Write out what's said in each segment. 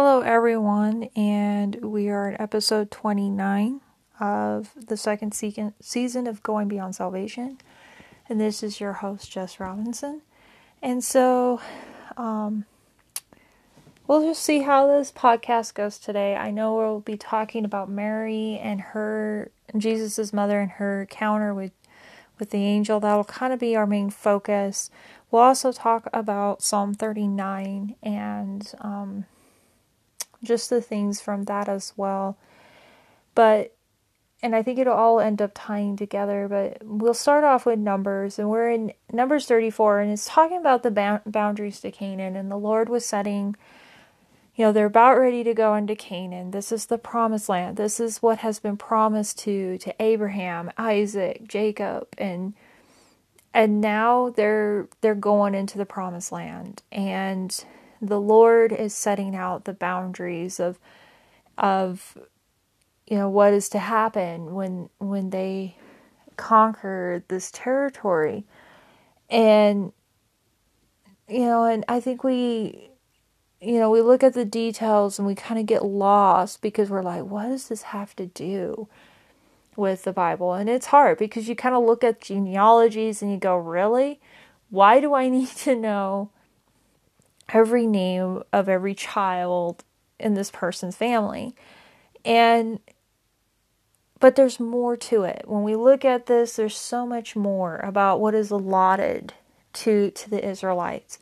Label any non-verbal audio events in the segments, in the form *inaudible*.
Hello, everyone, and we are at episode 29 of the second season of Going Beyond Salvation. And this is your host, Jess Robinson. And so, um, we'll just see how this podcast goes today. I know we'll be talking about Mary and her, Jesus' mother, and her encounter with, with the angel. That'll kind of be our main focus. We'll also talk about Psalm 39 and, um, just the things from that as well. But and I think it'll all end up tying together, but we'll start off with Numbers, and we're in Numbers 34, and it's talking about the boundaries to Canaan, and the Lord was setting, you know, they're about ready to go into Canaan. This is the promised land. This is what has been promised to to Abraham, Isaac, Jacob, and and now they're they're going into the promised land, and the Lord is setting out the boundaries of of you know what is to happen when when they conquer this territory. And you know and I think we you know we look at the details and we kind of get lost because we're like what does this have to do with the Bible? And it's hard because you kind of look at genealogies and you go really? Why do I *laughs* need to know every name of every child in this person's family. And but there's more to it. When we look at this, there's so much more about what is allotted to to the Israelites.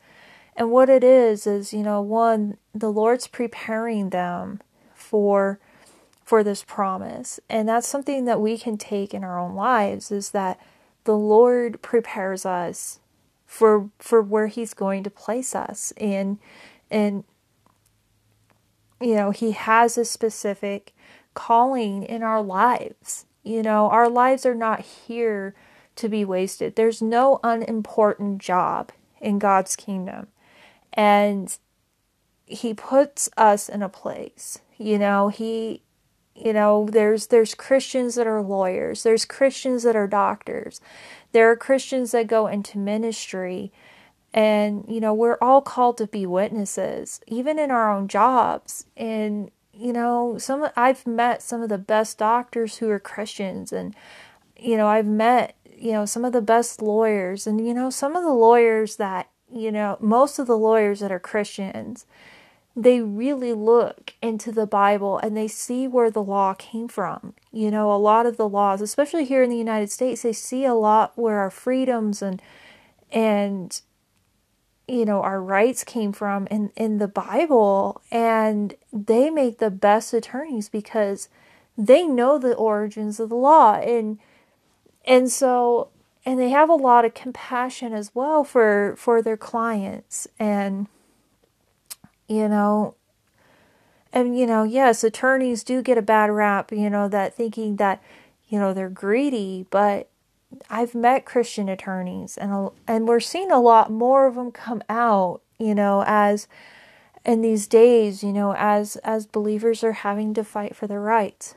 And what it is is, you know, one, the Lord's preparing them for for this promise. And that's something that we can take in our own lives is that the Lord prepares us for for where he's going to place us. And and you know he has a specific calling in our lives. You know our lives are not here to be wasted. There's no unimportant job in God's kingdom. And he puts us in a place you know he you know there's there's Christians that are lawyers. There's Christians that are doctors there are Christians that go into ministry, and you know, we're all called to be witnesses, even in our own jobs. And you know, some I've met some of the best doctors who are Christians, and you know, I've met you know some of the best lawyers, and you know, some of the lawyers that you know, most of the lawyers that are Christians they really look into the Bible and they see where the law came from. You know, a lot of the laws, especially here in the United States, they see a lot where our freedoms and and you know our rights came from in in the Bible. And they make the best attorneys because they know the origins of the law. And and so and they have a lot of compassion as well for for their clients. And you know? And you know yes attorneys do get a bad rap you know that thinking that you know they're greedy but I've met Christian attorneys and and we're seeing a lot more of them come out you know as in these days you know as as believers are having to fight for their rights.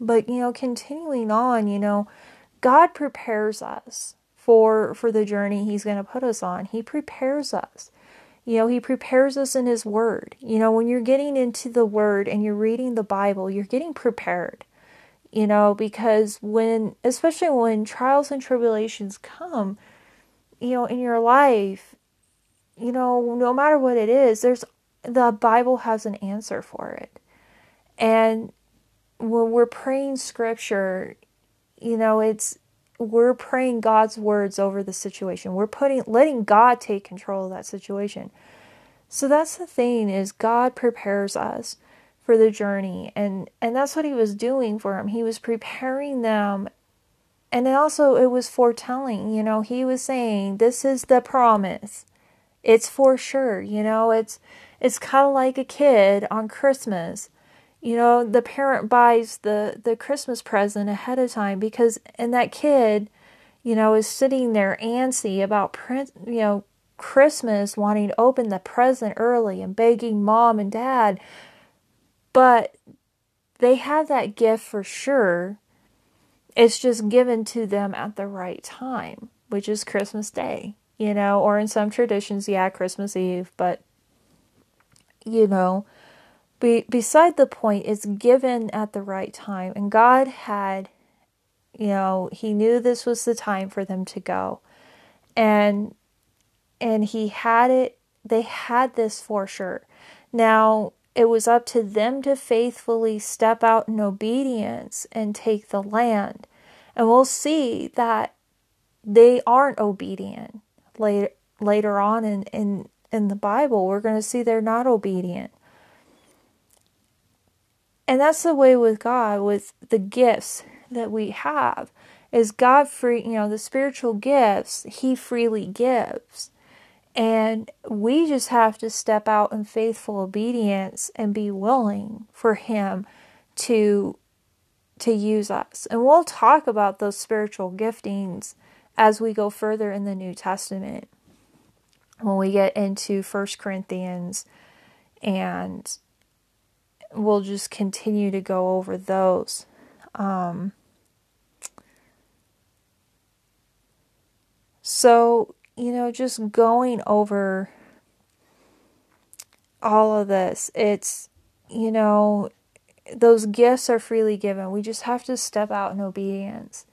But you know continuing on you know God prepares us for for the journey he's going to put us on. He prepares us you know, He prepares us in His Word. You know, when you're getting into the Word and you're reading the Bible, you're getting prepared. You know, because when, especially when trials and tribulations come, you know, in your life, you know, no matter what it is, there's the Bible has an answer for it. And when we're praying scripture, you know, it's we're praying God's words over the situation. We're putting letting God take control of that situation. So that's the thing is God prepares us for the journey and and that's what he was doing for him. He was preparing them and also it was foretelling, you know, he was saying this is the promise. It's for sure, you know, it's it's kind of like a kid on Christmas you know the parent buys the the christmas present ahead of time because and that kid you know is sitting there antsy about you know christmas wanting to open the present early and begging mom and dad. But they have that gift for sure. It's just given to them at the right time which is christmas day you know or in some traditions yeah christmas eve but you know be, beside the point, it's given at the right time. And God had, you know, He knew this was the time for them to go. And and he had it they had this for sure. Now it was up to them to faithfully step out in obedience and take the land. And we'll see that they aren't obedient later later on in, in, in the Bible. We're going to see they're not obedient. And that's the way with God, with the gifts that we have, is God free, you know, the spiritual gifts, He freely gives. And we just have to step out in faithful obedience and be willing for Him to to use us. And we'll talk about those spiritual giftings as we go further in the New Testament. When we get into First Corinthians and we'll just continue to go over those. Um, so, you know, just going over all of this, it's, you know, those gifts are freely given. We just have to step out in obedience.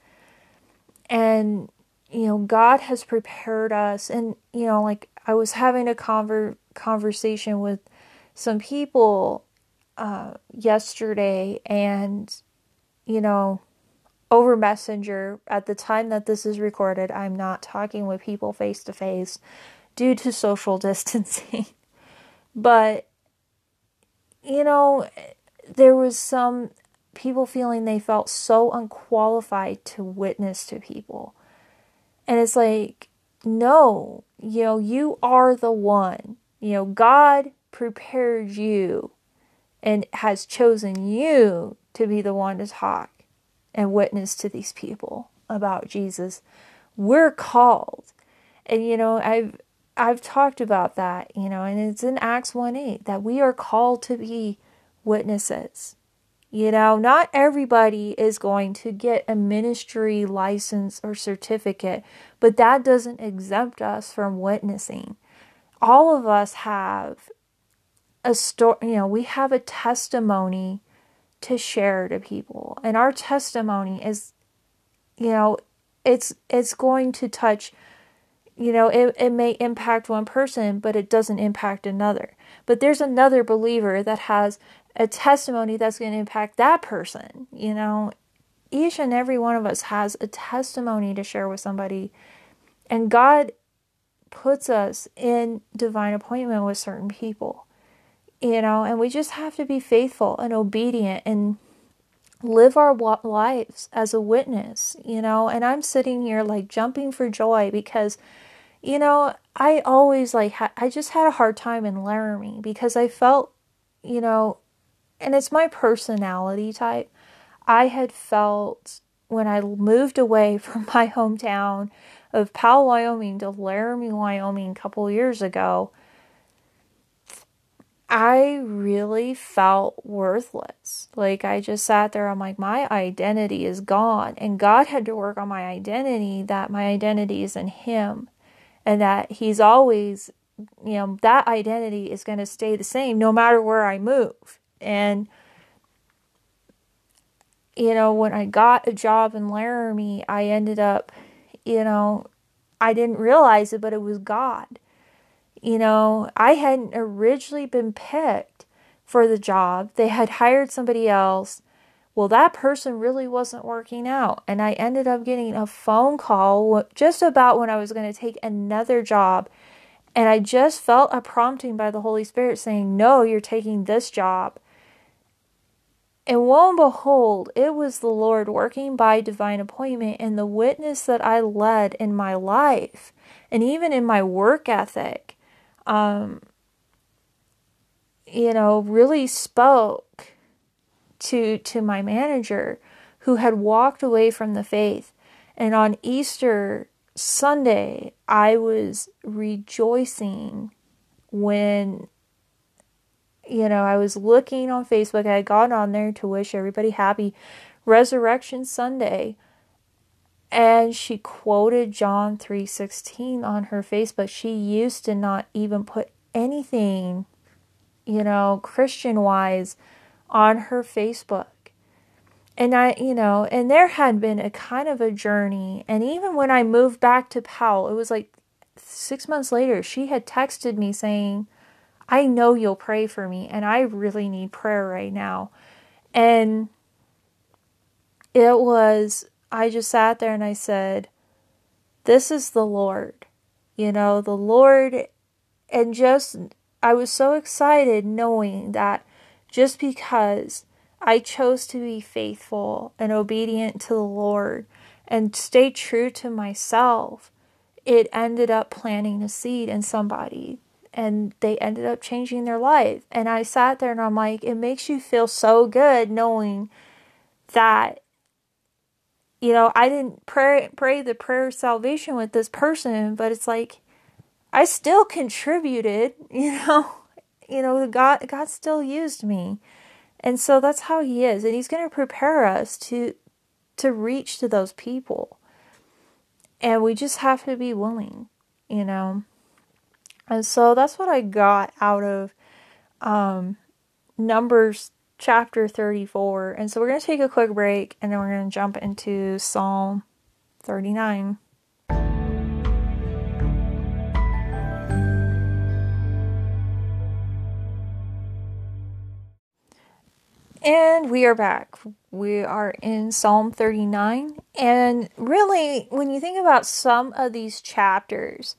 And, you know, God has prepared us. And, you know, like I was having a conver- conversation with some people uh, yesterday, and, you know, over Messenger at the time that this is recorded, I'm not talking with people face to face due to social *laughs* distancing. but, you know, there was some people feeling they felt so unqualified to witness to people. And it's like, no, you know, you are the one. You know, God prepared you and has chosen you to be the one to talk and witness to these people about Jesus. We're called. And you know, I've I've talked about that, you know, and it's in Acts 1 8 that we are called to be witnesses. You know, not everybody is going to get a ministry license or certificate, but that doesn't exempt us from witnessing. All of us have a story, you know, we have a testimony to share to people. And our testimony is, you know, it's it's going to touch you know it, it may impact one person but it doesn't impact another. But there's another believer that has a testimony that's going to impact that person you know? Each and every one of us has a testimony to share with somebody. And god puts us in divine appointment with certain people you know, and we just have to be faithful and obedient and live our lives as a witness, you know. And I'm sitting here like jumping for joy because, you know, I always like, ha- I just had a hard time in Laramie because I felt, you know, and it's my personality type. I had felt when I moved away *laughs* from my hometown of Powell, Wyoming to Laramie, Wyoming a couple years ago I really felt worthless. Like I just sat there, I'm like, my identity is gone. And God had to work on my identity that my identity is in Him and that He's always, you know, that identity is going to stay the same no matter where I move. And, you know, when I got a job in Laramie, I ended up, you know, I didn't realize it, but it was God you know, I hadn't originally been picked for the job. They had hired somebody else. Well, that person really wasn't working out. And I ended up getting a phone call just about when I was going to take another job. And I just felt a prompting by the Holy Spirit saying, No, you're taking this job. And lo and behold, it was the Lord working by divine appointment and the witness that I led in my life and even in my work ethic um, you know, really spoke to to my manager who had walked away from the faith. And on Easter Sunday, I was rejoicing when you know, I was looking on Facebook. I had gone on there to wish everybody happy Resurrection Sunday and she quoted John 3:16 on her Facebook. She used to not even put anything you know, Christian wise on her Facebook. And I, you know, and there had been a kind of a journey. And even when I moved back to Powell, it was like six months later, she had texted me saying, I know you'll pray for me, and I really need prayer right now. And it was, I just sat there and I said, This is the Lord. You know, the Lord, and just, I was so excited knowing that just because I chose to be faithful and obedient to the Lord and stay true to myself, it ended up planting a seed in somebody and they ended up changing their life. And I sat there and I'm like, it makes you feel so good knowing that you know, I didn't pray pray the prayer of salvation with this person, but it's like I still contributed, *laughs* you know. You know, God God still used me. And so that's how he is. And he's going to prepare us to to reach to those people. And we just have to be willing, you know. And so that's what I got out of um, Numbers chapter 34. And so we're going to take a quick break and then we're going to jump into Psalm 39. And we are back. We are in Psalm 39. And really, when you think about some of these chapters,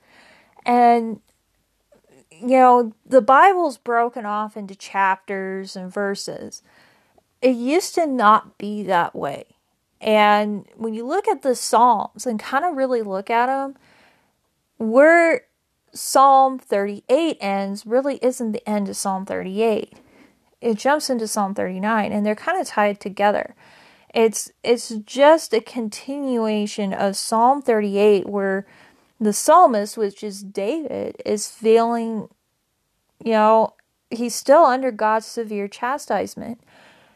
and you know, the Bible's broken off into chapters and verses. It used to not be that way. And when you look at the Psalms and kind of really look at them, where Psalm 38 ends really isn't the end of Psalm 38. It jumps into Psalm 39 and they're kind of tied together. It's it's just a continuation of Psalm 38 where the psalmist, which is David, is feeling, you know, he's still under God's severe chastisement.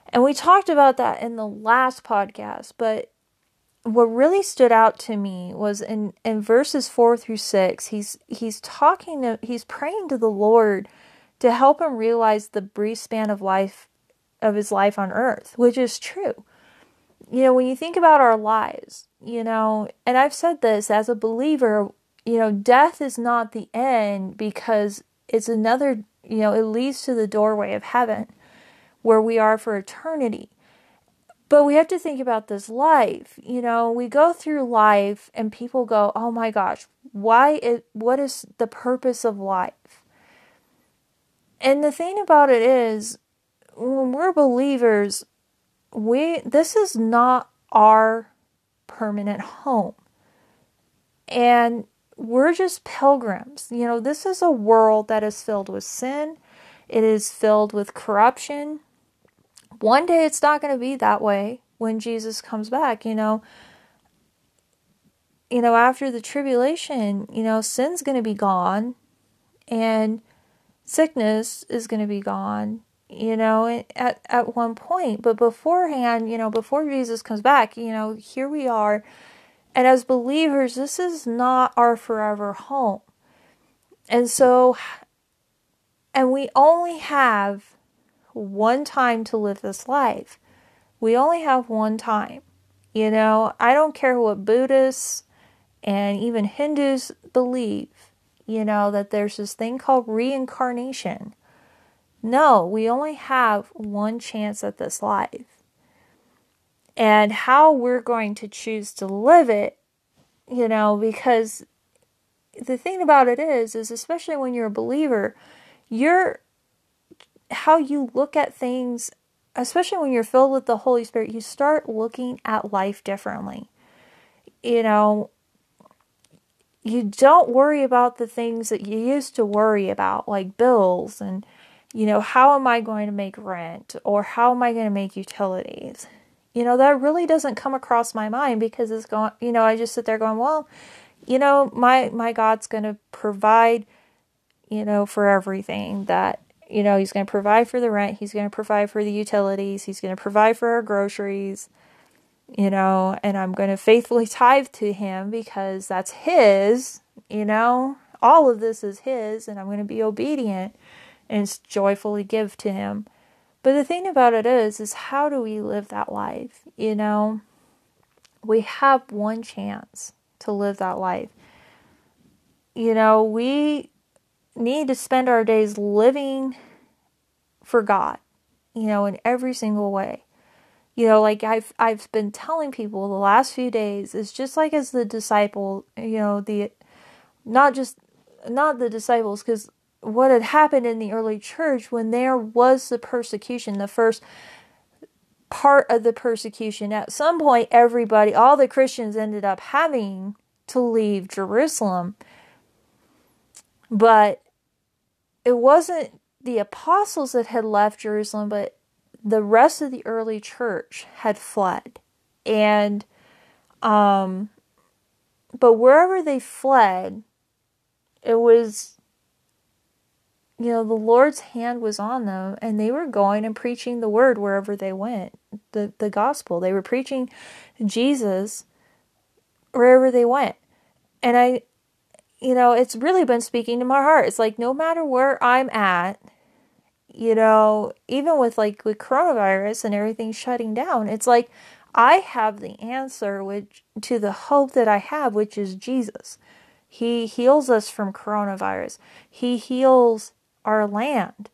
And we talked about that in the last podcast, but what really stood out to me was in, in verses four through six, he's he's talking to he's praying to the Lord to help him realize the brief span of life of his life on earth, which is true. You know, when you think about our lives, you know, and I've said this as a believer, you know, death is not the end because it's another, you know, it leads to the doorway of heaven where we are for eternity. But we have to think about this life. You know, we go through life and people go, "Oh my gosh, why it what is the purpose of life?" And the thing about it is when we're believers, we this is not our permanent home. And we're just pilgrims. You know, this is a world that is filled with sin, it is filled with corruption. One day it's not going to be that way when Jesus comes back, you know. You know, after the tribulation, you know, sin's going to be gone and sickness is going to be gone, you know, at at one point, but beforehand, you know, before Jesus comes back, you know, here we are and as believers, this is not our forever home. And so, and we only have one time to live this life. We only have one time. You know, I don't care what Buddhists and even Hindus believe, you know, that there's this thing called reincarnation. No, we only have one chance at this life and how we're going to choose to live it, you know, because the thing about it is, is especially when you're a believer, you're how you look at things, especially when you're filled with the Holy Spirit, you start looking at life differently. You know, you don't worry about the things that you used to worry about, like bills and, you know, how am I going to make rent or how am I going to make utilities? you know, that really doesn't come across my mind because it's going, you know, I just sit there going, well, you know, my my God's going to provide, you know, for everything that you know, he's going to provide for the rent, he's going to provide for the utilities, he's going to provide for our groceries, you know, and I'm going to faithfully tithe to him because that's his, you know, all of this is his and I'm going to be obedient and joyfully give to him. But the thing about it is, is how do we live that life? You know, we have one chance to live that life. You know, we need to spend our days living for God, you know, in every single way. You know, like I've I've been telling people the last few days, it's just like as the disciple, you know, the not just not the disciples because what had happened in the early church when there was the persecution, the first part of the persecution, at some point, everybody, all the Christians ended up having to leave Jerusalem. But it wasn't the apostles that had left Jerusalem, but the rest of the early church had fled. And, um, but wherever they fled, it was you know the lord's hand was on them and they were going and preaching the word wherever they went the the gospel. They were preaching jesus wherever they went. And i you know it's really been speaking to my heart. It's like no matter where i'm at you know even with like with coronavirus and everything shutting down it's like i have the answer which to the hope that i have which is jesus. He heals us from coronavirus. He heals our land.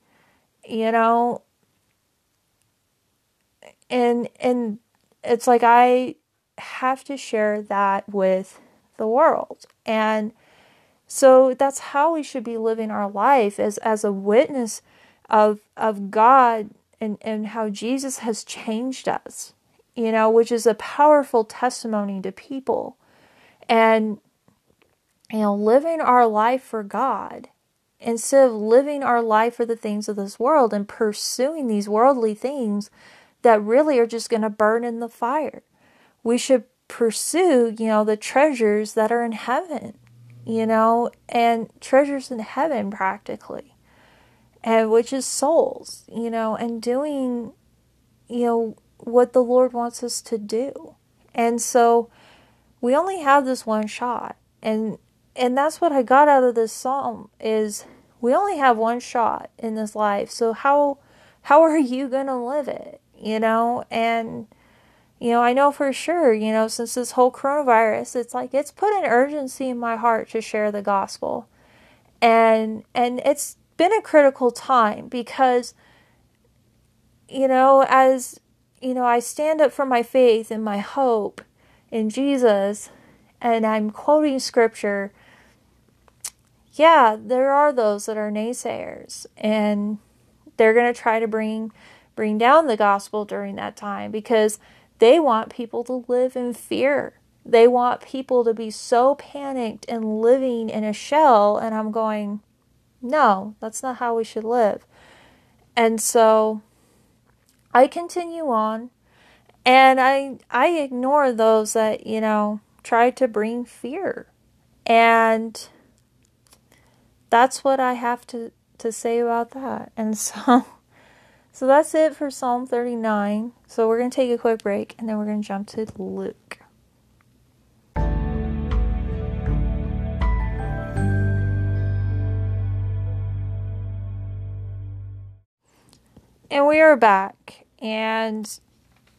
You know, and and it's like I have to share that with the world. And so that's how we should be living our life as as a witness of of God and, and how Jesus has changed us, you know, which is a powerful testimony to people. And you know, living our life for God instead of living our life for the things of this world and pursuing these worldly things that really are just going to burn in the fire. We should pursue, you know, the treasures that are in heaven, you know, and treasures in heaven practically, and which is souls, you know, and doing, you know, what the Lord wants us to do. And so we only have this one shot. And and that's what I got out of this psalm is we only have one shot in this life. So how how are you going to live it? You know, and you know, I know for sure, you know, since this whole coronavirus, it's like it's put an urgency in my heart to share the gospel. And and it's been a critical time because you know, as you know, I stand up for my faith and my hope in Jesus and I'm quoting scripture yeah, there are those that are naysayers and they're going to try to bring bring down the gospel during that time because they want people to live in fear. They want people to be so panicked and living in a shell and I'm going, "No, that's not how we should live." And so I continue on and I I ignore those that, you know, try to bring fear. And that's what I have to, to say about that. And so *laughs* so that's it for Psalm 39. So we're going to take a quick break and then we're going to jump to Luke. And we are back and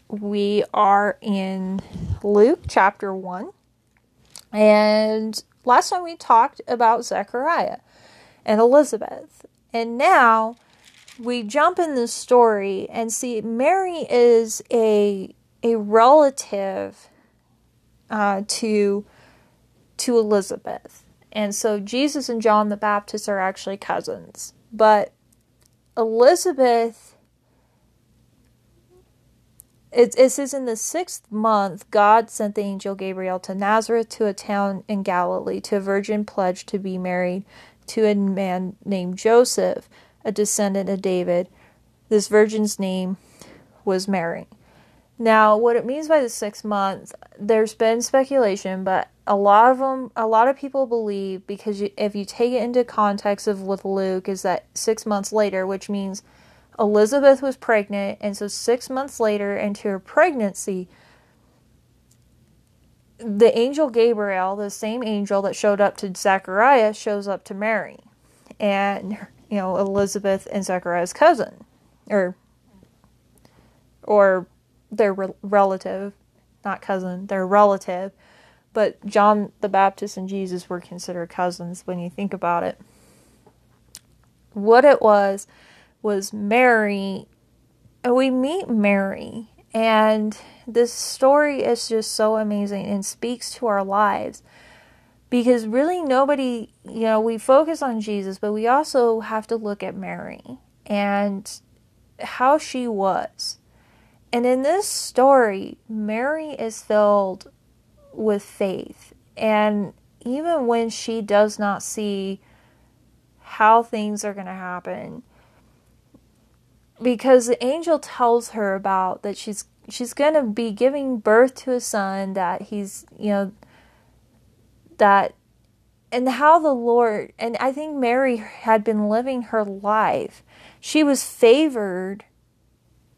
we are in Luke chapter 1. And last time we talked about Zechariah and Elizabeth. And now we jump in the story and see Mary is a a relative uh, to to Elizabeth, and so Jesus and John the Baptist are actually cousins. But Elizabeth, it, it says in the sixth month, God sent the angel Gabriel to Nazareth to a town in Galilee to a virgin pledged to be married to a man named Joseph, a descendant of David. This virgin's name was Mary. Now, what it means by the six months, there's been speculation, but a lot of them, a lot of people believe because you, if you take it into context of with Luke, is that six months later, which means Elizabeth was pregnant, and so six months later into her pregnancy, the angel Gabriel, the same angel that showed up to Zachariah, shows up to Mary. And you know, Elizabeth and Zachariah's cousin, or or their re- relative, not cousin, their relative. But John the Baptist and Jesus were considered cousins when you think about it. What it was was Mary. And we meet Mary, and this story is just so amazing and speaks to our lives because really nobody, you know, we focus on Jesus, but we also have to look at Mary and how she was. And in this story, Mary is filled with faith. And even when she does not see how things are going to happen, because the angel tells her about that she's she's going to be giving birth to a son that he's you know that and how the lord and i think mary had been living her life. She was favored.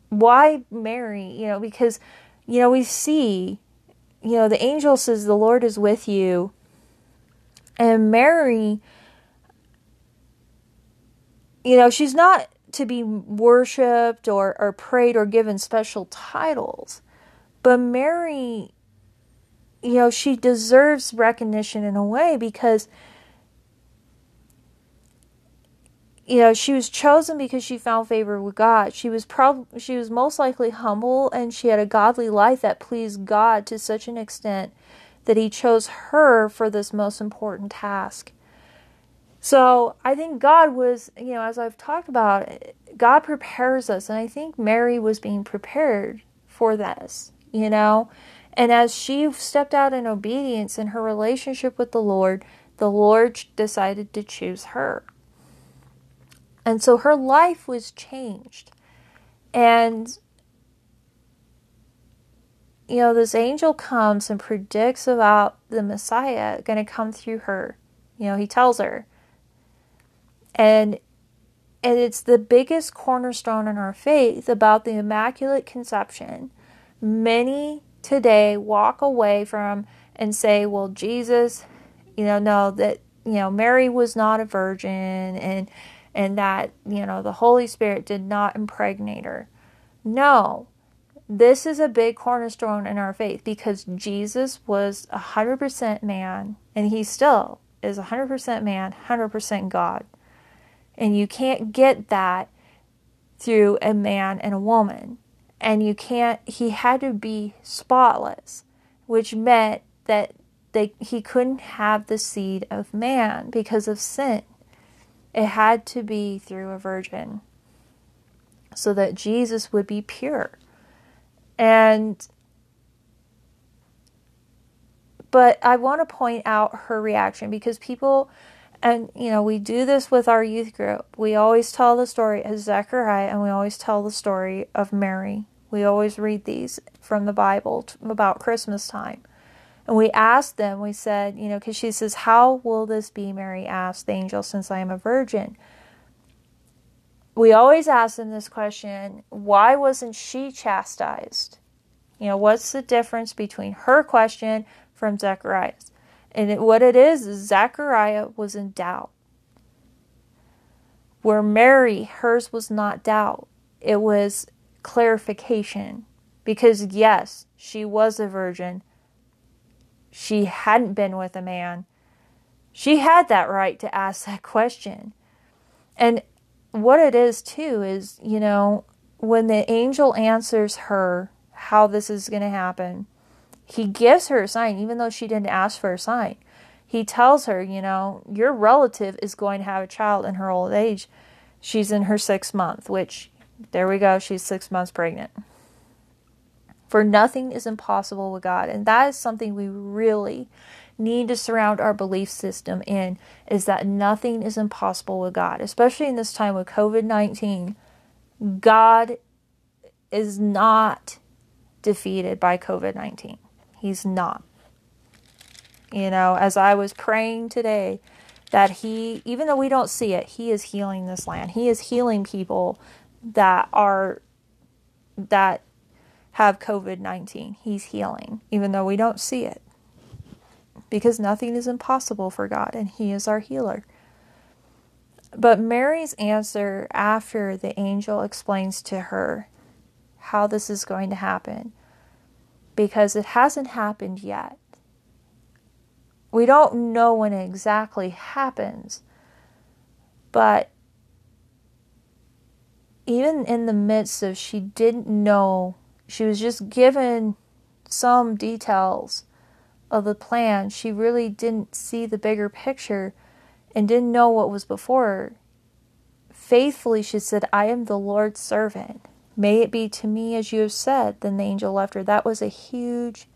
Why mary? You know because you know we see you know the angel says the lord is with you. And mary you know she's not to be worshiped or, or prayed or given special titles. But Mary, you know, she deserves recognition in a way because, you know, she was chosen because she found favor with God. She was prob- she was most likely humble and she had a godly life that pleased God to such an extent that he chose her for this most important task. So I think God was, you know, as I've talked about, God prepares us. And I think Mary was being prepared for this, you know. And as she stepped out in obedience in her relationship with the Lord, the Lord decided to choose her. And so her life was changed. And, you know, this angel comes and predicts about the Messiah going to come through her. You know, he tells her, and and it's the biggest cornerstone in our faith about the Immaculate Conception. Many today walk away from and say, well, Jesus, you know, no, that, you know, Mary was not a virgin and, and that, you know, the Holy Spirit did not impregnate her. No, this is a big cornerstone in our faith because Jesus was 100% man and he still is 100% man, 100% God. And you can't get that through a man and a woman. And you can't, he had to be spotless, which meant that they, he couldn't have the seed of man because of sin. It had to be through a virgin so that Jesus would be pure. And but I want to point out her reaction because people and, you know, we do this with our youth group. We always tell the story of Zechariah and we always tell the story of Mary. We always read these from the Bible about Christmas time. And we asked them, we said, you know, because she says, How will this be? Mary asked the angel, since I am a virgin. We always ask them this question why wasn't she chastised? You know, what's the difference between her question from Zechariah's? And it, what it is, is Zechariah was in doubt. Where Mary, hers was not doubt, it was clarification. Because, yes, she was a virgin. She hadn't been with a man. She had that right to ask that question. And what it is, too, is, you know, when the angel answers her how this is going to happen, he gives her a sign, even though she didn't ask for a sign. He tells her, you know, your relative is going to have a child in her old age. She's in her sixth month, which, there we go, she's six months pregnant. For nothing is impossible with God. And that is something we really need to surround our belief system in is that nothing is impossible with God, especially in this time with COVID 19. God is not defeated by COVID 19. He's not. You know, as I was praying today, that He, even though we don't see it, He is healing this land. He is healing people that are, that have COVID 19. He's healing, even though we don't see it. Because nothing is impossible for God, and He is our healer. But Mary's answer after the angel explains to her how this is going to happen, because it hasn't happened yet. We don't know when it exactly happens, but even in the midst of she didn't know, she was just given some details of the plan. She really didn't see the bigger picture and didn't know what was before her. Faithfully, she said, I am the Lord's servant. May it be to me as you have said. Then the angel left her. That was a huge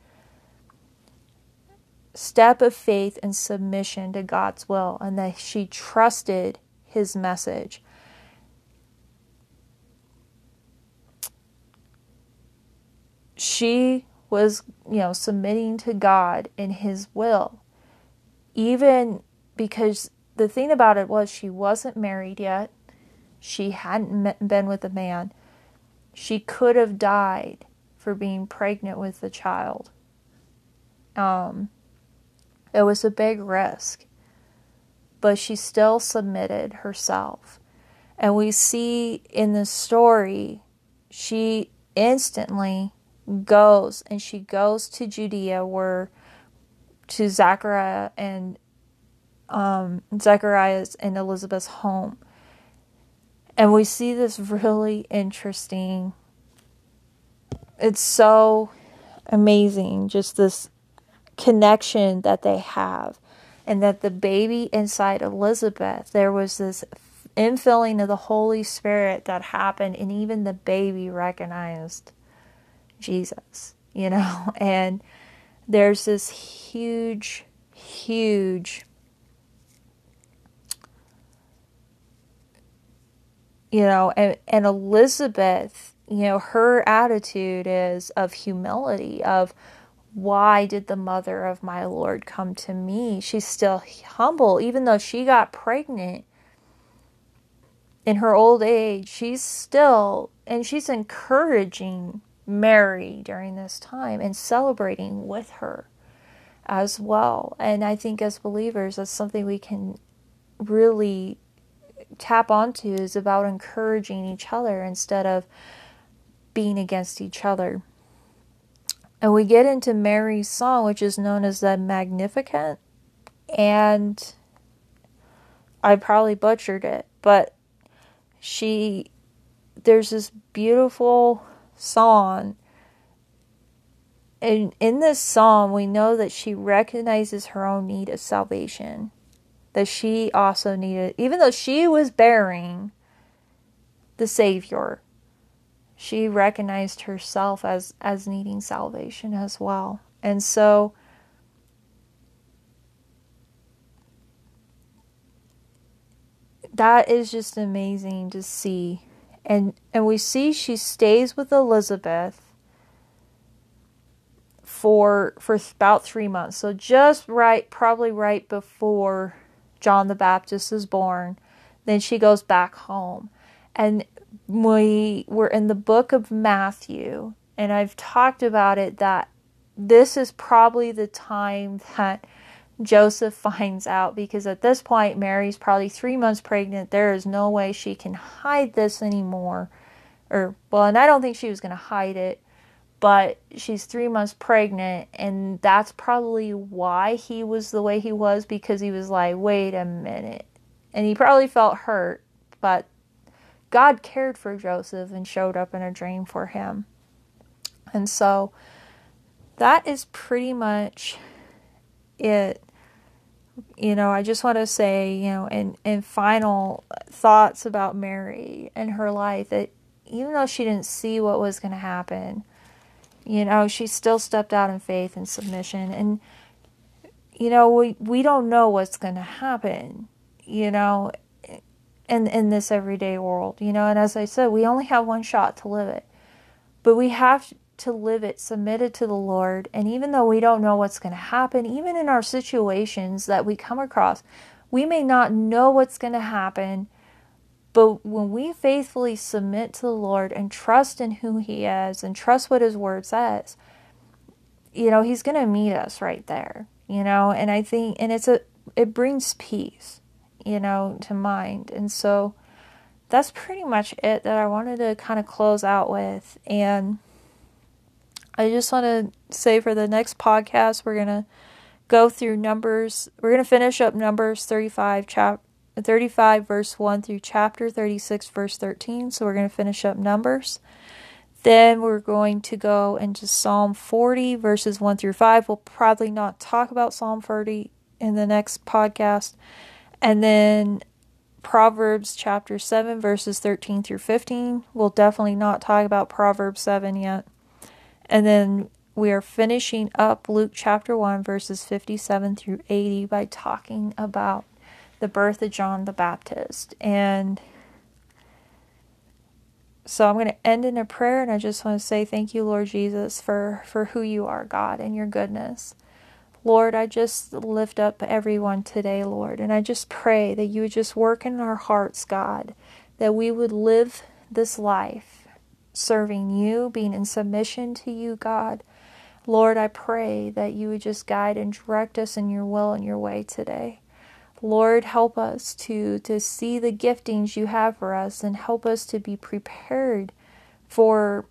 step of faith and submission to God's will, and that she trusted his message. She was, you know, submitting to God in his will. Even because the thing about it was she wasn't married yet. She hadn't been with a man. She could have died for being pregnant with the child. Um, it was a big risk, but she still submitted herself. And we see in the story, she instantly goes and she goes to Judea where to Zachariah and um, Zachariah's and Elizabeth's home. And we see this really interesting. It's so amazing, just this connection that they have and that the baby inside Elizabeth, there was this infilling of the Holy Spirit that happened, and even the baby recognized Jesus, you know, *laughs* and there's this huge, huge, you know, and, and Elizabeth, you know, her attitude is of humility, of why did the mother of my Lord come to me? She's still humble, even though she got pregnant in her old age. She's still, and she's encouraging Mary during this time and celebrating with her as well. And I think as believers, that's something we can really tap onto is about encouraging each other instead of being against each other. And we get into Mary's song, which is known as the Magnificat. And I probably butchered it, but she, there's this beautiful song. And in this song, we know that she recognizes her own need of salvation. That she also needed, even though she was bearing the Savior, she recognized herself as as needing salvation as well. And so that is just amazing to see. And and we see she stays with Elizabeth for for about 3 months. So just right probably right before John the Baptist is born, then she goes back home. And we were in the book of Matthew, and I've talked about it that this is probably the time that Joseph finds out because at this point, Mary's probably three months pregnant. There is no way she can hide this anymore. Or, well, and I don't think she was going to hide it, but she's three months pregnant, and that's probably why he was the way he was because he was like, wait a minute. And he probably felt hurt, but God cared for Joseph and showed up in a dream for him. And so that is pretty much it. You know, I just want to say, you know, in, in final thoughts about Mary and her life that even though she didn't see what was going to happen, you know, she still stepped out in faith and submission. And, you know, we, we don't know what's going to happen, you know, in in this everyday world, you know. And as I said, we only have one shot to live it, but we have to live it submitted to the Lord. And even though we don't know what's going to happen, even in our situations that we come across, we may not know what's going to happen. But when we faithfully submit to the Lord and trust in who He is and trust what His Word says, you know, He's going to meet us right there, you know. And I think, and it's a, it brings peace you know, to mind. And so that's pretty much it that I wanted to kind of close out with. And I just want to say for the next podcast, we're going to go through numbers. We're going to finish up Numbers 35, chap- 35, verse 1 through chapter 36, verse 13. So we're going to finish up Numbers. Then we're going to go into Psalm 40, verses 1 through 5. We'll probably not talk about Psalm 40 in the next podcast. And then Proverbs chapter 7, verses 13 through 15. We'll definitely not talk about Proverbs 7 yet. And then we are finishing up Luke chapter 1, verses 57 through 80 by talking about the birth of John the Baptist. And so I'm going to end in a prayer and I just want to say thank you, Lord Jesus, for, for who you are, God, and your goodness. Lord, I just lift up everyone today, Lord, and I just pray that you would just work in our hearts, God, that we would live this life serving you, being in submission to you, God. Lord, I pray that you would just guide and direct us in your will and your way today. Lord, help us to, to see the giftings you have for us and help us to be prepared for,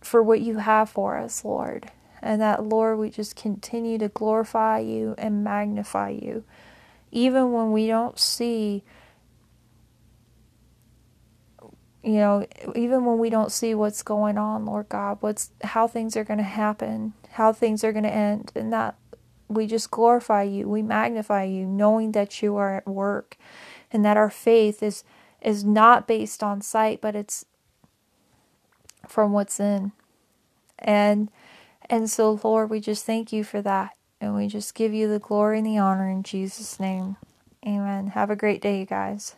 for what you have for us, Lord and that, Lord, we just continue to glorify you and magnify you. Even when we don't see, you know, even when we don't see what's going on, Lord God, what's how things are going to happen, how things are going to end, and that we just glorify you, we magnify you, knowing that you are at work, and that our faith is is not based on sight, but it's from what's in. And and so, Lord, we just thank you for that. And we just give you the glory and the honor in Jesus' name. Amen. Have a great day, you guys.